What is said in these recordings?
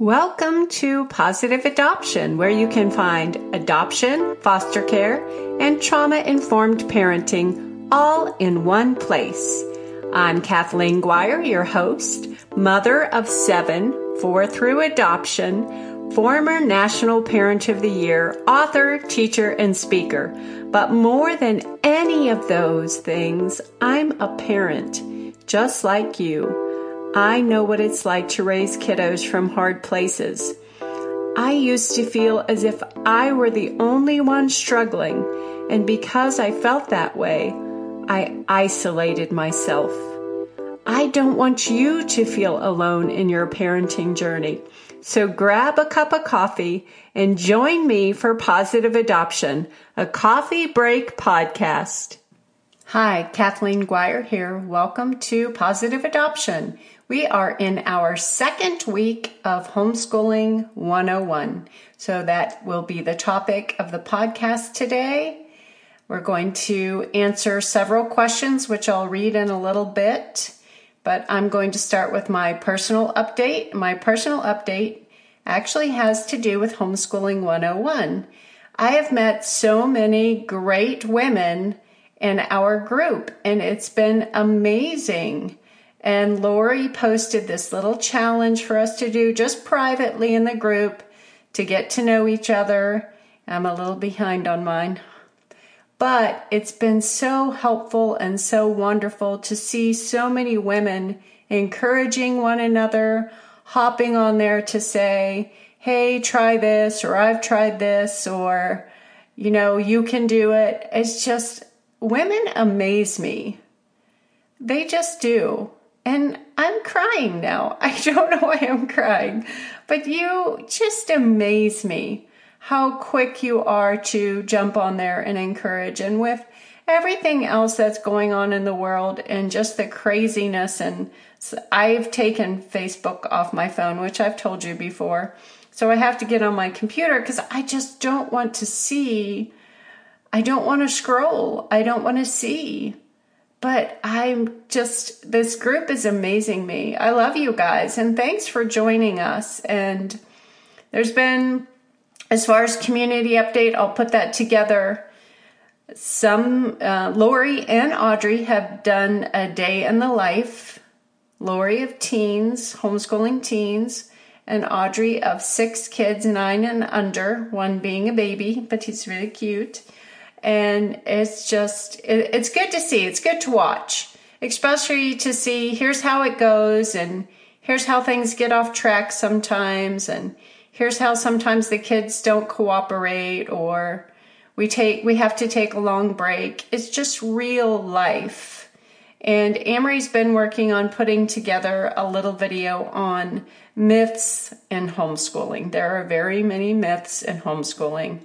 Welcome to Positive Adoption, where you can find adoption, foster care, and trauma informed parenting all in one place. I'm Kathleen Guire, your host, mother of seven, four through adoption, former National Parent of the Year, author, teacher, and speaker. But more than any of those things, I'm a parent, just like you. I know what it's like to raise kiddos from hard places. I used to feel as if I were the only one struggling, and because I felt that way, I isolated myself. I don't want you to feel alone in your parenting journey. So grab a cup of coffee and join me for Positive Adoption, a coffee break podcast. Hi, Kathleen Guire here. Welcome to Positive Adoption. We are in our second week of Homeschooling 101. So that will be the topic of the podcast today. We're going to answer several questions, which I'll read in a little bit. But I'm going to start with my personal update. My personal update actually has to do with Homeschooling 101. I have met so many great women in our group, and it's been amazing. And Lori posted this little challenge for us to do just privately in the group to get to know each other. I'm a little behind on mine. But it's been so helpful and so wonderful to see so many women encouraging one another, hopping on there to say, hey, try this, or I've tried this, or, you know, you can do it. It's just, women amaze me. They just do. And I'm crying now. I don't know why I'm crying, but you just amaze me how quick you are to jump on there and encourage. And with everything else that's going on in the world and just the craziness, and I've taken Facebook off my phone, which I've told you before. So I have to get on my computer because I just don't want to see. I don't want to scroll. I don't want to see but I'm just, this group is amazing me. I love you guys and thanks for joining us. And there's been, as far as community update, I'll put that together. Some, uh, Lori and Audrey have done a day in the life. Lori of teens, homeschooling teens, and Audrey of six kids, nine and under, one being a baby, but he's really cute and it's just it, it's good to see it's good to watch especially to see here's how it goes and here's how things get off track sometimes and here's how sometimes the kids don't cooperate or we take we have to take a long break. It's just real life. And amory's been working on putting together a little video on myths in homeschooling. There are very many myths in homeschooling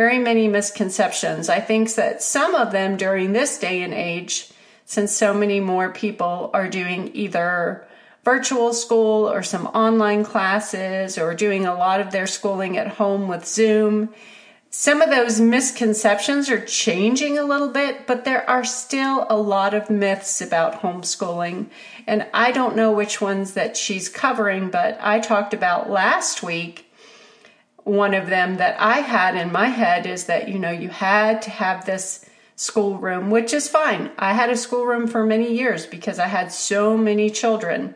very many misconceptions. I think that some of them during this day and age, since so many more people are doing either virtual school or some online classes or doing a lot of their schooling at home with Zoom, some of those misconceptions are changing a little bit, but there are still a lot of myths about homeschooling. And I don't know which ones that she's covering, but I talked about last week one of them that I had in my head is that, you know, you had to have this schoolroom, which is fine. I had a schoolroom for many years because I had so many children.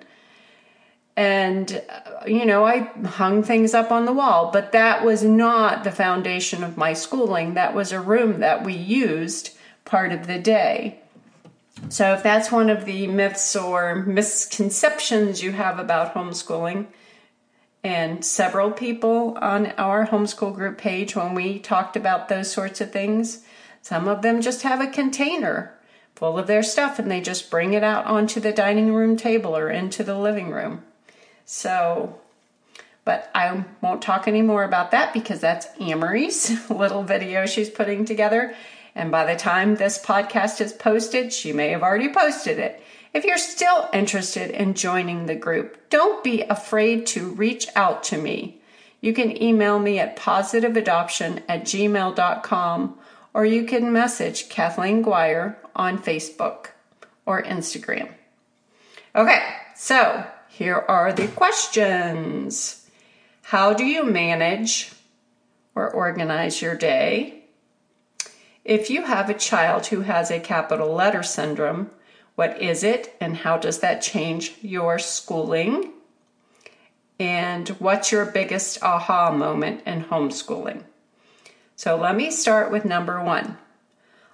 And, uh, you know, I hung things up on the wall, but that was not the foundation of my schooling. That was a room that we used part of the day. So, if that's one of the myths or misconceptions you have about homeschooling, and several people on our homeschool group page when we talked about those sorts of things. Some of them just have a container full of their stuff and they just bring it out onto the dining room table or into the living room. So, but I won't talk anymore about that because that's Amory's little video she's putting together. And by the time this podcast is posted, she may have already posted it. If you're still interested in joining the group, don't be afraid to reach out to me. You can email me at positiveadoption at gmail.com or you can message Kathleen Guire on Facebook or Instagram. Okay, so here are the questions. How do you manage or organize your day? If you have a child who has a capital letter syndrome, what is it and how does that change your schooling? And what's your biggest aha moment in homeschooling? So let me start with number one.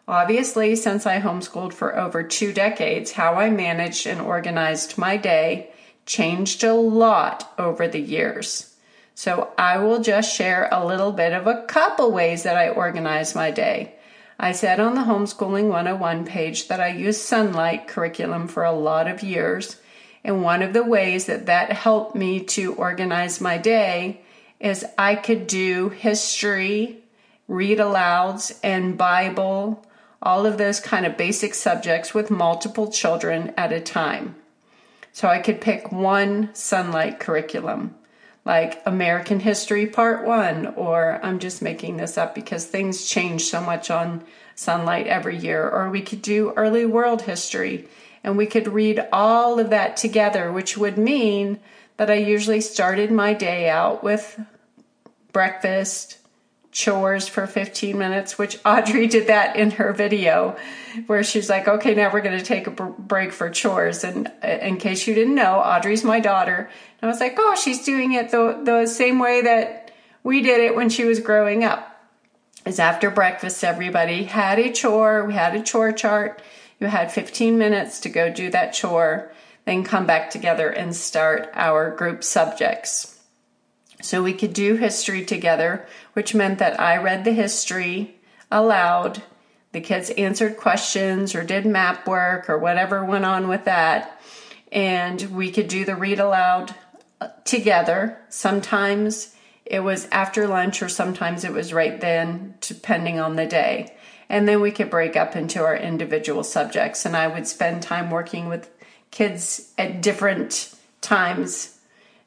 Obviously, since I homeschooled for over two decades, how I managed and organized my day changed a lot over the years. So I will just share a little bit of a couple ways that I organize my day. I said on the Homeschooling 101 page that I used Sonlight curriculum for a lot of years. And one of the ways that that helped me to organize my day is I could do history, read alouds, and Bible, all of those kind of basic subjects with multiple children at a time. So I could pick one Sonlight curriculum like American History Part 1, or I'm just making this up because things change so much on Sonlight every year, or we could do Early World History and we could read all of that together, which would mean that I usually started my day out with breakfast, chores for 15 minutes, which Audrey did that in her video, where she's like, okay, now we're going to take a break for chores. And in case you didn't know, Audrey's my daughter. And I was like, oh, she's doing it the, the same way that we did it when she was growing up. Is after breakfast, everybody had a chore. We had a chore chart. You had 15 minutes to go do that chore, then come back together and start our group subjects. So we could do history together, which meant that I read the history aloud. The kids answered questions or did map work or whatever went on with that. And we could do the read aloud uh, together. Sometimes it was after lunch or sometimes it was right then, depending on the day. And then we could break up into our individual subjects. And I would spend time working with kids at different times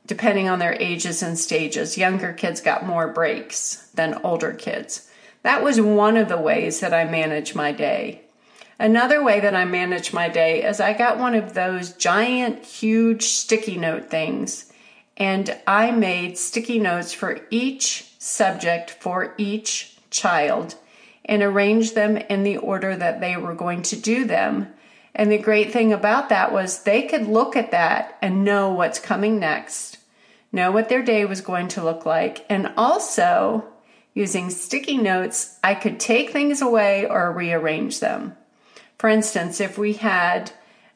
depending on their ages and stages. Younger kids got more breaks than older kids. That was one of the ways that I manage my day. Another way that I manage my day is I got one of those giant, huge sticky note things, and I made sticky notes for each subject for each child and arranged them in the order that they were going to do them. And the great thing about that was they could look at that and know what's coming next know what their day was going to look like, and also using sticky notes, I could take things away or rearrange them. For instance, if we had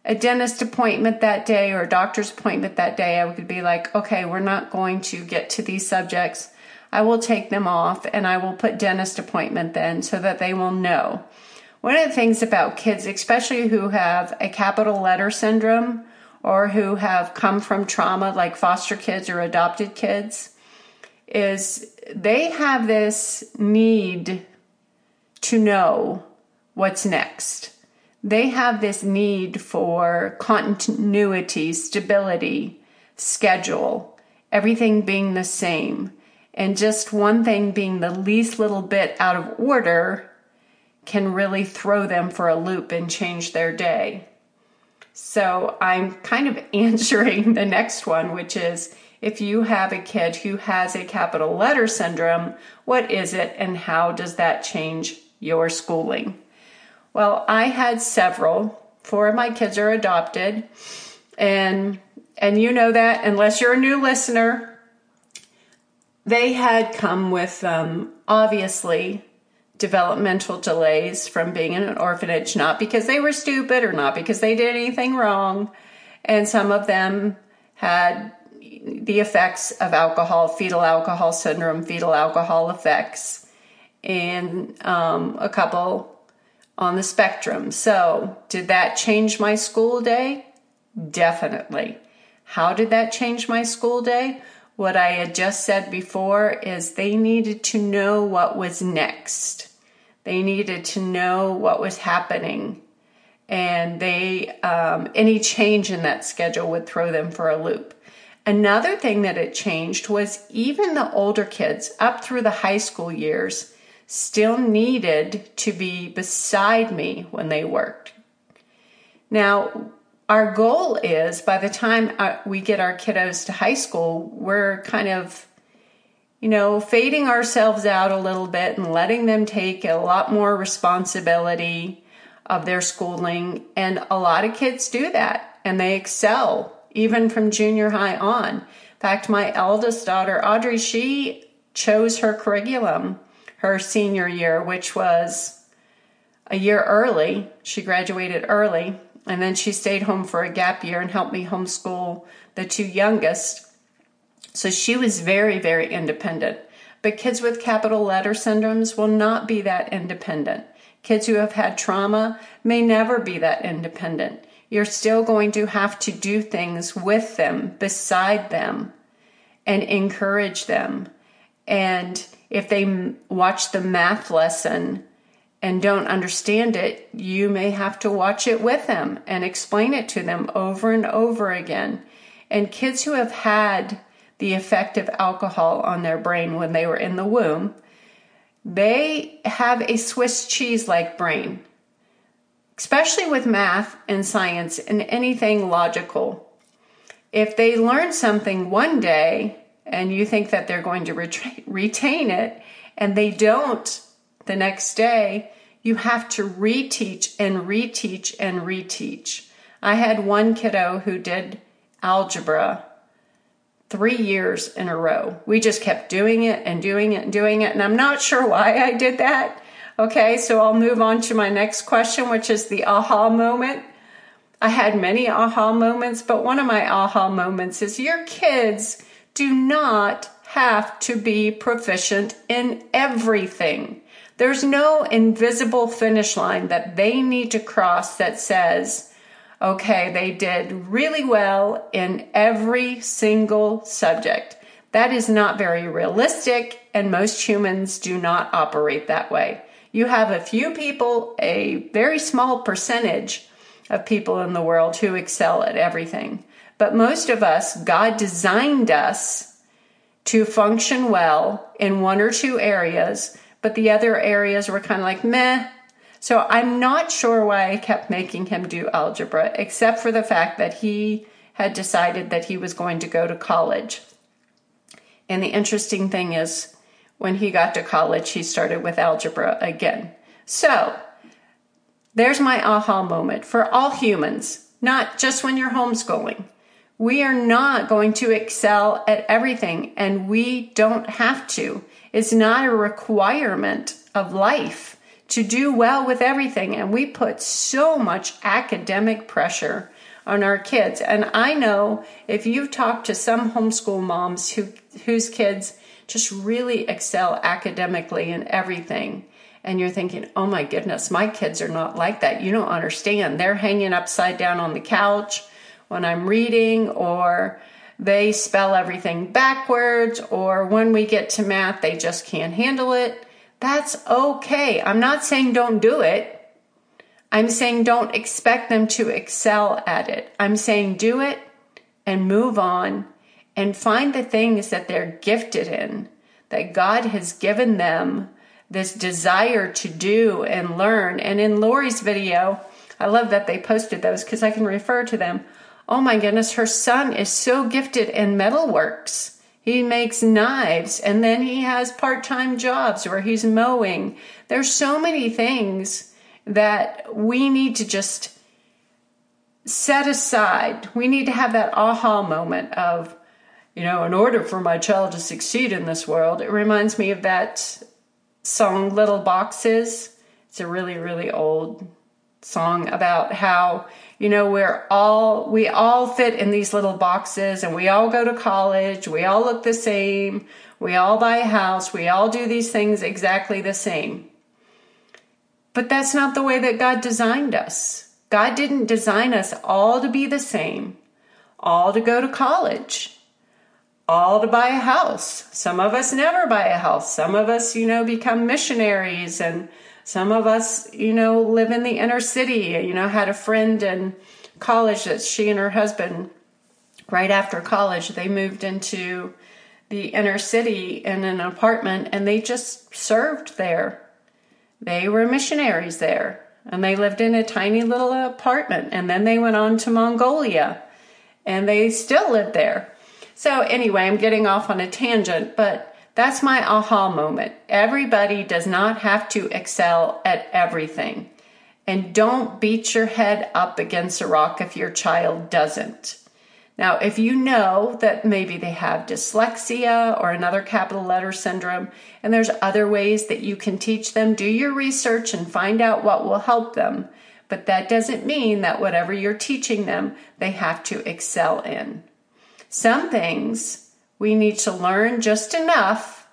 a dentist appointment that day or a doctor's appointment that day, I could be like, okay, we're not going to get to these subjects. I will take them off and I will put dentist appointment then so that they will know. One of the things about kids, especially who have a capital letter syndrome or who have come from trauma, like foster kids or adopted kids, is they have this need to know what's next. They have this need for continuity, stability, schedule, everything being the same. And just one thing being the least little bit out of order can really throw them for a loop and change their day. So I'm kind of answering the next one, which is if you have a kid who has a capital letter syndrome, what is it and how does that change your schooling? Well, I had several. Four of my kids are adopted. And and you know that unless you're a new listener, they had come with um, obviously developmental delays from being in an orphanage, not because they were stupid or not because they did anything wrong. And some of them had the effects of alcohol, fetal alcohol syndrome, fetal alcohol effects, and um, a couple on the spectrum. So, did that change my school day? Definitely. How did that change my school day? What I had just said before is they needed to know what was next. They needed to know what was happening. And they, um, any change in that schedule would throw them for a loop. Another thing that it changed was even the older kids up through the high school years still needed to be beside me when they worked. Now, our goal is by the time uh, we get our kiddos to high school, we're kind of you know, fading ourselves out a little bit and letting them take a lot more responsibility of their schooling. And a lot of kids do that and they excel even from junior high on. In fact, my eldest daughter, Audrey, she chose her curriculum her senior year, which was a year early. She graduated early and then she stayed home for a gap year and helped me homeschool the two youngest. So she was very, very independent. But kids with capital letter syndromes will not be that independent. Kids who have had trauma may never be that independent. You're still going to have to do things with them, beside them, and encourage them. And if they watch the math lesson and don't understand it, you may have to watch it with them and explain it to them over and over again. And kids who have had the effect of alcohol on their brain when they were in the womb, they have a Swiss cheese like brain, especially with math and science and anything logical. If they learn something one day and you think that they're going to retain it and they don't the next day, you have to reteach and reteach and reteach. I had one kiddo who did algebra three years in a row. We just kept doing it and doing it and doing it. And I'm not sure why I did that. Okay, so I'll move on to my next question, which is the aha moment. I had many aha moments, but one of my aha moments is your kids do not have to be proficient in everything. There's no invisible finish line that they need to cross that says, okay, they did really well in every single subject. That is not very realistic, and most humans do not operate that way. You have a few people, a very small percentage of people in the world who excel at everything. But most of us, God designed us to function well in one or two areas but the other areas were kind of like meh. So I'm not sure why I kept making him do algebra, except for the fact that he had decided that he was going to go to college. And the interesting thing is, when he got to college, he started with algebra again. So there's my aha moment for all humans, not just when you're homeschooling. We are not going to excel at everything, and we don't have to. It's not a requirement of life to do well with everything. And we put so much academic pressure on our kids. And I know if you talk to some homeschool moms who, whose kids just really excel academically in everything, and you're thinking, oh my goodness, my kids are not like that. You don't understand. They're hanging upside down on the couch when I'm reading, or they spell everything backwards, or when we get to math, they just can't handle it. That's okay. I'm not saying don't do it. I'm saying don't expect them to excel at it. I'm saying do it and move on and find the things that they're gifted in, that God has given them this desire to do and learn. And in Lori's video, I love that they posted those because I can refer to them oh my goodness, her son is so gifted in metalworks. He makes knives and then he has part time jobs where he's mowing. There's so many things that we need to just set aside. We need to have that aha moment of, you know, in order for my child to succeed in this world. It reminds me of that song, Little Boxes. It's a really, really old song about how you know we're all we all fit in these little boxes and we all go to college we all look the same we all buy a house we all do these things exactly the same. But that's not the way that god designed us. God didn't design us all to be the same all to go to college all to buy a house. Some of us never buy a house. Some of us you know become missionaries and some of us, you know, live in the inner city. You know, had a friend in college that she and her husband, right after college, they moved into the inner city in an apartment and they just served there. They were missionaries there and they lived in a tiny little apartment and then they went on to Mongolia and they still live there. So, anyway, I'm getting off on a tangent, but That's my aha moment. Everybody does not have to excel at everything. And don't beat your head up against a rock if your child doesn't. Now, if you know that maybe they have dyslexia or another capital letter syndrome, and there's other ways that you can teach them, do your research and find out what will help them. But that doesn't mean that whatever you're teaching them, they have to excel in. Some things we need to learn just enough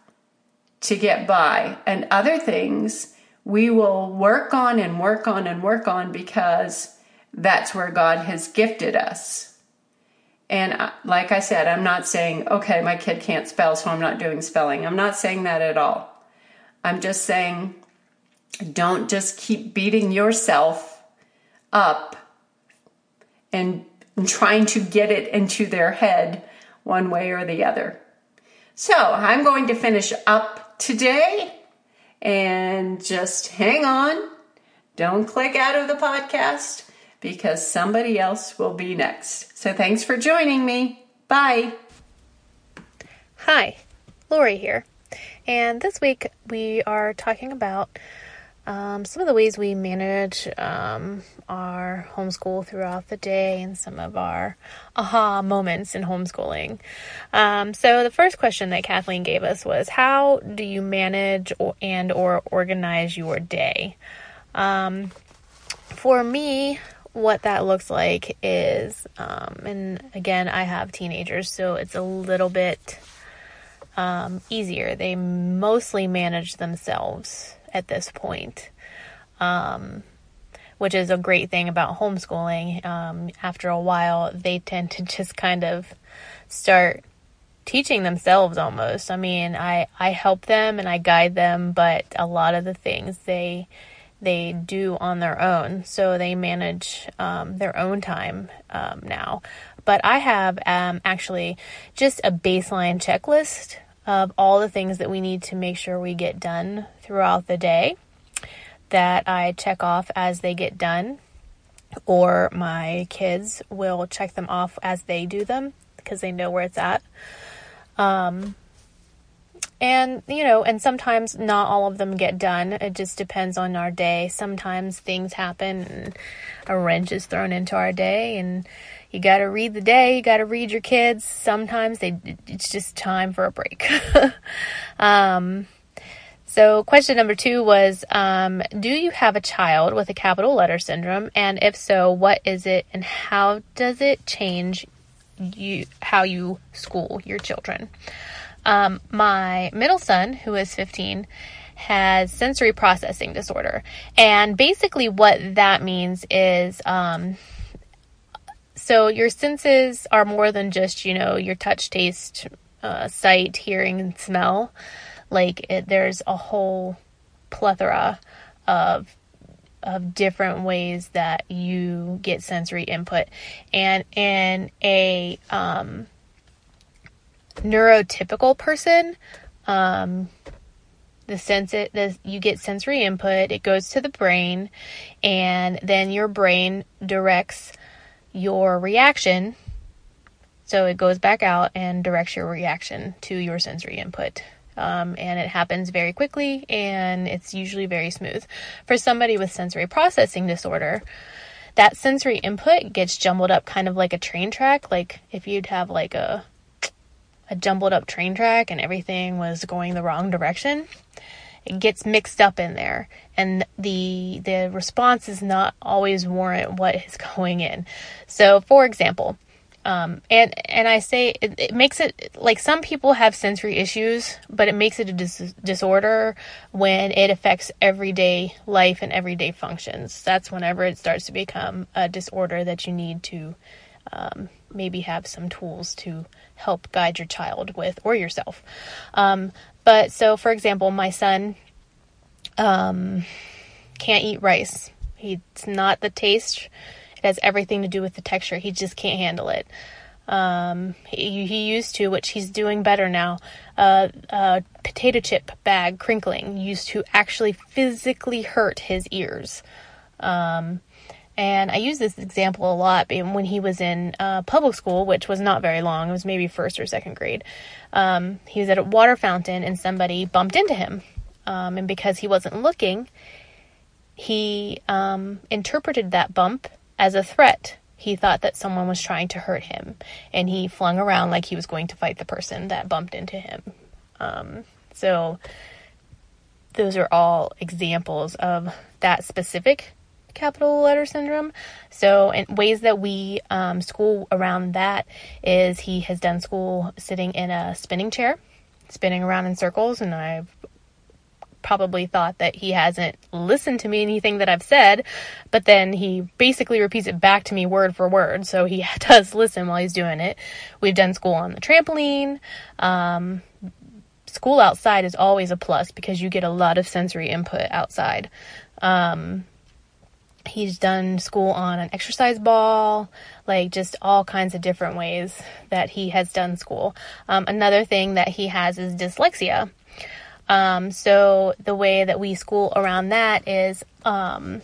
to get by, and other things we will work on and work on and work on because that's where God has gifted us. And like I said, I'm not saying, okay, my kid can't spell, so I'm not doing spelling. I'm not saying that at all. I'm just saying, don't just keep beating yourself up and trying to get it into their head one way or the other. So I'm going to finish up today and just hang on. Don't click out of the podcast because somebody else will be next. So thanks for joining me. Bye. Hi, Lori here. And this week we are talking about um, some of the ways we manage um, our homeschool throughout the day and some of our aha moments in homeschooling. Um, so the first question that Kathleen gave us was, "How do you manage or, and or organize your day?" Um, for me, what that looks like is, um, and again, I have teenagers, so it's a little bit um, easier. They mostly manage themselves at this point. Um, which is a great thing about homeschooling. Um, after a while, they tend to just kind of start teaching themselves almost. I mean, I, I help them and I guide them, but a lot of the things they they do on their own. So they manage um, their own time um, now. But I have um, actually just a baseline checklist of all the things that we need to make sure we get done throughout the day that I check off as they get done, or my kids will check them off as they do them because they know where it's at. Um, and you know, and sometimes not all of them get done. It just depends on our day. Sometimes things happen and a wrench is thrown into our day and you got to read the day, you got to read your kids. Sometimes they it's just time for a break. um so, question number two was um, Do you have a child with a capital letter syndrome? And if so, what is it and how does it change you how you school your children? Um, my middle son, who is 15, has sensory processing disorder. And basically, what that means is um, so your senses are more than just, you know, your touch, taste, uh, sight, hearing, and smell. Like it, there's a whole plethora of of different ways that you get sensory input, and in a um, neurotypical person, um, the sense it the, you get sensory input, it goes to the brain, and then your brain directs your reaction. So it goes back out and directs your reaction to your sensory input. Um, and it happens very quickly and it's usually very smooth. For somebody with sensory processing disorder, that sensory input gets jumbled up kind of like a train track. Like if you'd have like a a jumbled up train track and everything was going the wrong direction, it gets mixed up in there and the the response is not always warrant what is going in. So for example, um, and and I say it, it, makes it like some people have sensory issues, but it makes it a dis- disorder when it affects everyday life and everyday functions. That's whenever it starts to become a disorder that you need to um, maybe have some tools to help guide your child with or yourself. Um, but so, for example, my son um, can't eat rice. He's not the taste it has everything to do with the texture. He just can't handle it. Um, he, he used to, which he's doing better now, uh, a potato chip bag crinkling used to actually physically hurt his ears. Um, and I use this example a lot when he was in uh, public school, which was not very long. It was maybe first or second grade. Um, he was at a water fountain and somebody bumped into him. Um, and because he wasn't looking, he um, interpreted that bump as a threat. He thought that someone was trying to hurt him, and he flung around like he was going to fight the person that bumped into him. Um, so, those are all examples of that specific capital letter syndrome. So, in ways that we um, school around that is he has done school sitting in a spinning chair, spinning around in circles, and I've probably thought that he hasn't listened to me anything that I've said, but then he basically repeats it back to me word for word. So he does listen while he's doing it. We've done school on the trampoline. Um, school outside is always a plus because you get a lot of sensory input outside. Um, he's done school on an exercise ball, like just all kinds of different ways that he has done school. Um, another thing that he has is dyslexia. Um, so the way that we school around that is, um,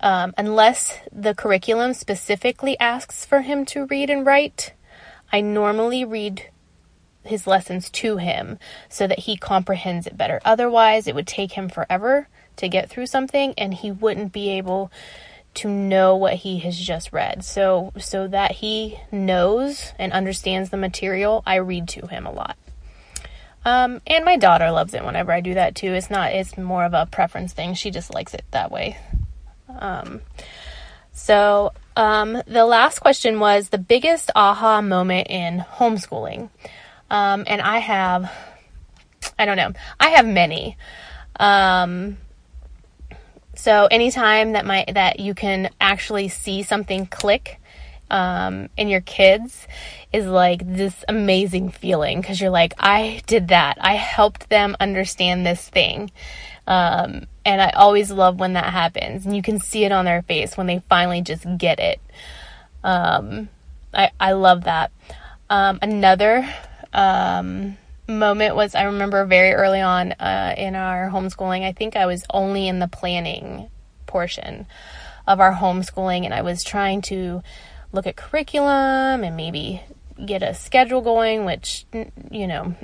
um, unless the curriculum specifically asks for him to read and write, I normally read his lessons to him so that he comprehends it better. Otherwise, it would take him forever to get through something and he wouldn't be able to know what he has just read. So so that he knows and understands the material, I read to him a lot. Um, and my daughter loves it whenever I do that too. It's not it's more of a preference thing. She just likes it that way. Um, so um, the last question was the biggest aha moment in homeschooling. Um, and I have I don't know. I have many. Um, so anytime that my that you can actually see something click um, in your kids is like this amazing feeling because you're like, I did that. I helped them understand this thing. Um, and I always love when that happens and you can see it on their face when they finally just get it. Um, I, I love that. Um, another, um, moment was I remember very early on uh, in our homeschooling. I think I was only in the planning portion of our homeschooling, and I was trying to look at curriculum and maybe get a schedule going, which, you know,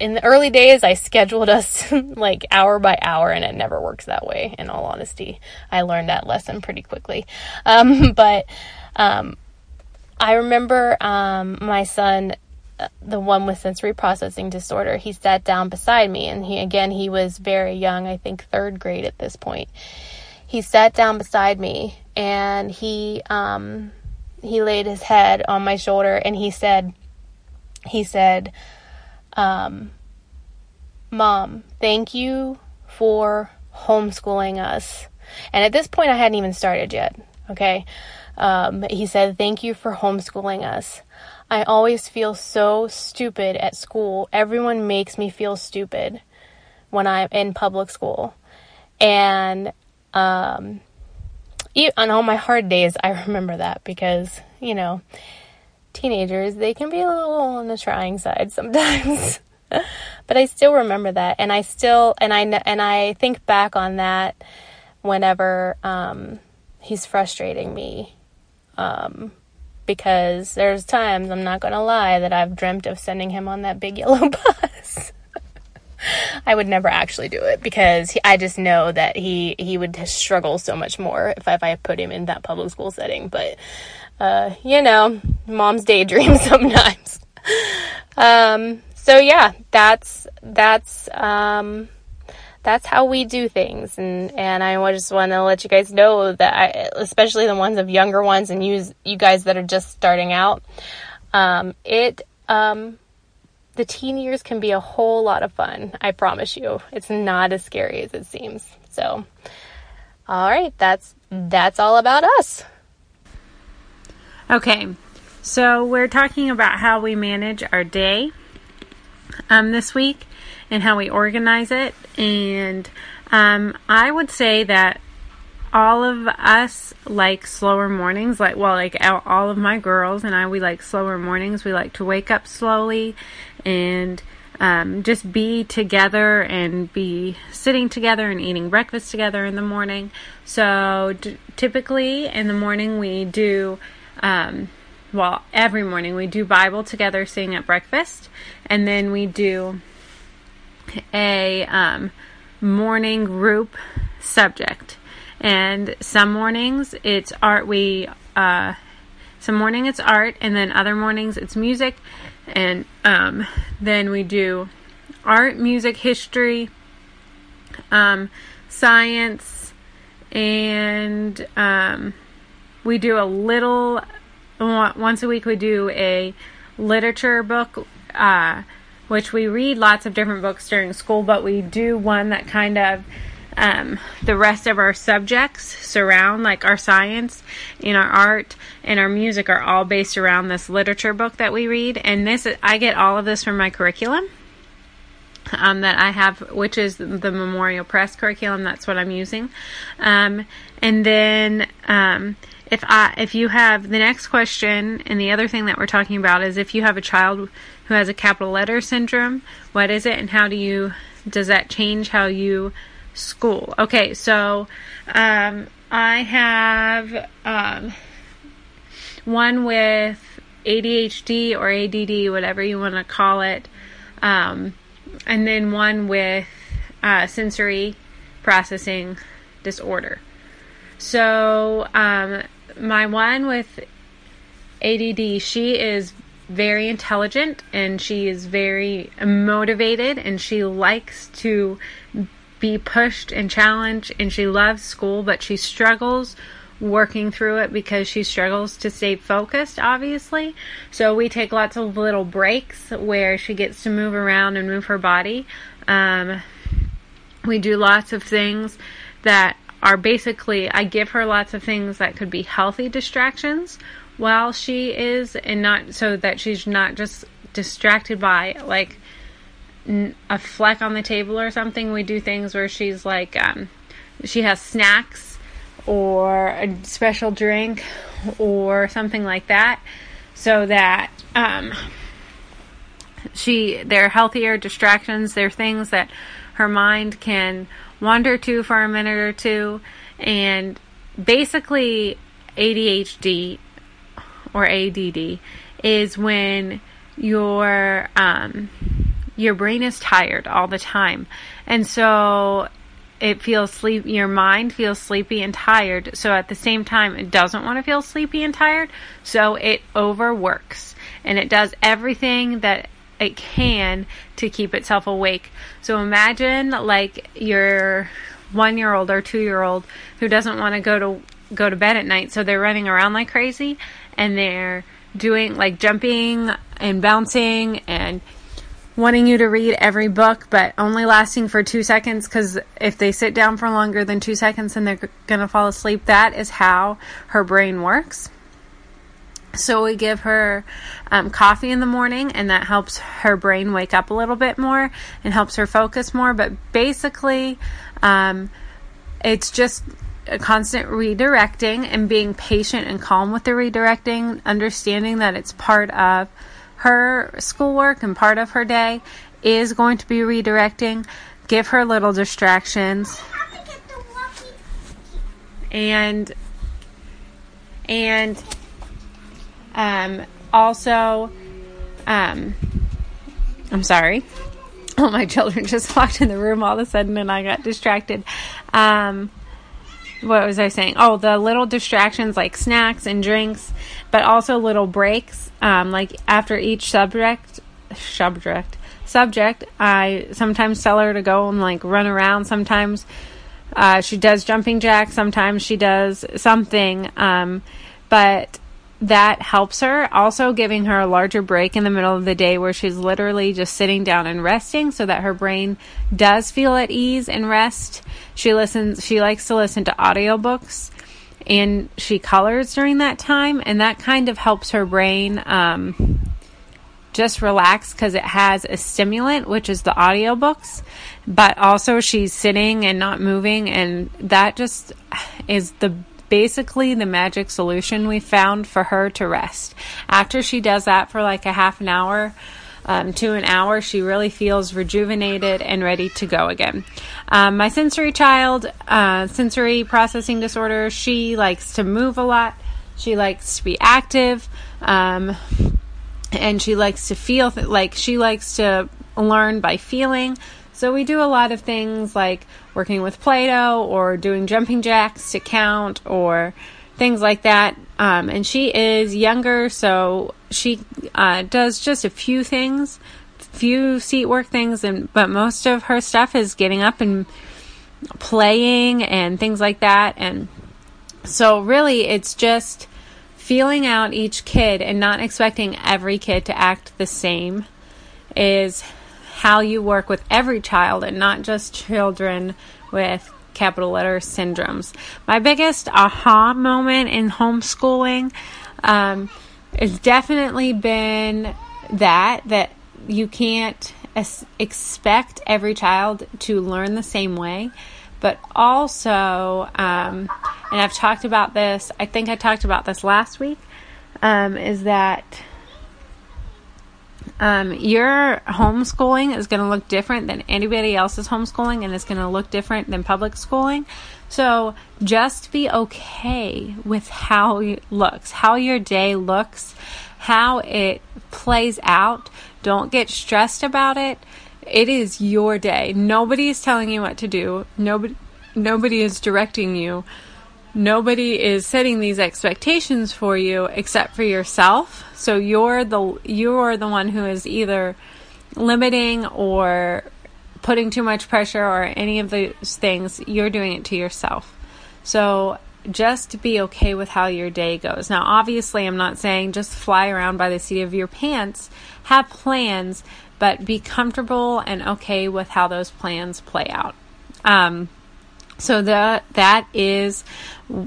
in the early days, I scheduled us like hour by hour, and it never works that way, in all honesty. I learned that lesson pretty quickly. Um, but um, I remember um, my son the one with sensory processing disorder, he sat down beside me and he again he was very young, I think 3rd grade at this point. He sat down beside me and he um he laid his head on my shoulder and he said he said um mom, thank you for homeschooling us. And at this point I hadn't even started yet, okay? Um, he said, Thank you for homeschooling us. I always feel so stupid at school. Everyone makes me feel stupid when I'm in public school. And um, on all my hard days, I remember that because, you know, teenagers, they can be a little on the trying side sometimes. but I still remember that and I still and I and I think back on that whenever um, he's frustrating me um, because there's times, I'm not gonna lie, that I've dreamt of sending him on that big yellow bus. I would never actually do it because he, I just know that he he would struggle so much more if I, if I put him in that public school setting. But uh, you know, mom's daydream sometimes. um, so yeah, that's that's um, that's how we do things. And, and I just want to let you guys know that I, especially the ones of younger ones and you, you guys that are just starting out, um, it, um, the teen years can be a whole lot of fun. I promise you. It's not as scary as it seems. So, all right, that's that's all about us. Okay. So, we're talking about how we manage our day um, this week and how we organize it. And um, I would say that all of us like slower mornings. Like, well, like all of my girls and I, we like slower mornings. We like to wake up slowly and um, just be together and be sitting together and eating breakfast together in the morning. So d- typically in the morning we do, um, well, every morning we do Bible together, sing at breakfast, and then we do a um, morning group subject. And some mornings it's art. We uh, some morning it's art, and then other mornings it's music, and um, then we do art, music, history, um, science, and um, we do a little. Once a week, we do a literature book, uh, which we read lots of different books during school, but we do one that kind of um, the rest of our subjects surround, like our science and our art and our music, are all based around this literature book that we read. And this, I get all of this from my curriculum um, that I have, which is the Memoria Press curriculum. That's what I'm using. Um, and then um, if I, if you have the next question, and the other thing that we're talking about is if you have a child who has a capital letter syndrome, what is it, and how do you does that change how you school. Okay, so um, I have um, one with ADHD or ADD, whatever you want to call it, um, and then one with uh, sensory processing disorder. So, um, my one with ADD, she is very intelligent and she is very motivated and she likes to be pushed and challenged, and she loves school, but she struggles working through it because she struggles to stay focused, obviously. So we take lots of little breaks where she gets to move around and move her body. Um, we do lots of things that are basically, I give her lots of things that could be healthy distractions while she is, and not so that she's not just distracted by like a fleck on the table or something, we do things where she's like, um, she has snacks or a special drink or something like that, so that um, she they're healthier distractions. They're things that her mind can wander to for a minute or two, and basically ADHD or ADD is when your um, your brain is tired all the time. And so it feels sleep your mind feels sleepy and tired. So at the same time it doesn't want to feel sleepy and tired, so it overworks and it does everything that it can to keep itself awake. So imagine like your 1-year-old or 2-year-old who doesn't want to go to go to bed at night, so they're running around like crazy and they're doing like jumping and bouncing and wanting you to read every book, but only lasting for two seconds because if they sit down for longer than two seconds and they're going to fall asleep, that is how her brain works. So we give her um, coffee in the morning, and that helps her brain wake up a little bit more and helps her focus more. But basically, um, it's just a constant redirecting and being patient and calm with the redirecting, understanding that it's part of her schoolwork and part of her day is going to be redirecting. Give her little distractions. And and um, also um, I'm sorry. Oh, my children just walked in the room all of a sudden and I got distracted. Um, what was I saying? Oh, the little distractions like snacks and drinks, but also little breaks. Um, like after each subject, subject, subject, I sometimes tell her to go and like run around. Sometimes uh, she does jumping jacks. Sometimes she does something. Um, but that helps her. Also, giving her a larger break in the middle of the day where she's literally just sitting down and resting so that her brain does feel at ease and rest. She listens, she likes to listen to audiobooks and she colors during that time, and that kind of helps her brain um, just relax because it has a stimulant, which is the audiobooks, but also she's sitting and not moving, and that just is the basically the magic solution we found for her to rest. After she does that for like a half an hour, um, to an hour, she really feels rejuvenated and ready to go again. Um, my sensory child, uh, sensory processing disorder, she likes to move a lot. She likes to be active. Um, and she likes to feel th- like she likes to learn by feeling. So we do a lot of things like working with Play Doh or doing jumping jacks to count or things like that. Um, and she is younger, so she uh, does just a few things, few seat work things, and but most of her stuff is getting up and playing and things like that. And so really, it's just feeling out each kid and not expecting every kid to act the same is how you work with every child and not just children with capital letter syndromes. My biggest aha moment in homeschooling um, has definitely been that that you can't es- expect every child to learn the same way, but also, um, and I've talked about this. I think I talked about this last week. Um, is that um, your homeschooling is going to look different than anybody else's homeschooling and it's going to look different than public schooling. So just be okay with how it looks, how your day looks, how it plays out. Don't get stressed about it. It is your day. Nobody is telling you what to do. Nobody nobody is directing you nobody is setting these expectations for you except for yourself. So you're the you're the one who is either limiting or putting too much pressure or any of those things. You're doing it to yourself. So just be okay with how your day goes. Now, obviously, I'm not saying just fly around by the seat of your pants. Have plans, but be comfortable and okay with how those plans play out. Um, so that that is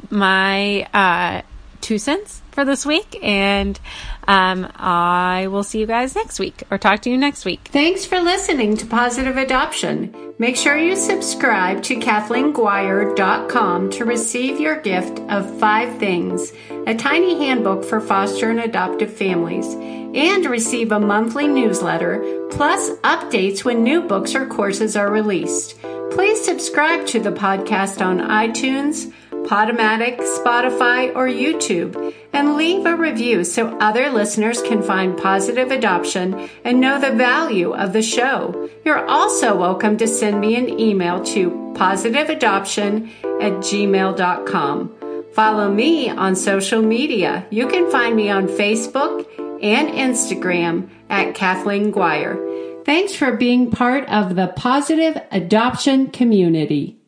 my uh, two cents for this week, and um, I will see you guys next week or talk to you next week. Thanks for listening to Positive Adoption. Make sure you subscribe to KathleenGuire.com to receive your gift of five things a tiny handbook for foster and adoptive families, and receive a monthly newsletter, plus updates when new books or courses are released. Please subscribe to the podcast on iTunes, Podomatic, Spotify, or YouTube, and leave a review so other listeners can find positive adoption and know the value of the show. You're also welcome to send me an email to positiveadoption at gmail.com. Follow me on social media. You can find me on Facebook and Instagram at Kathleen Guire. Thanks for being part of the positive adoption community.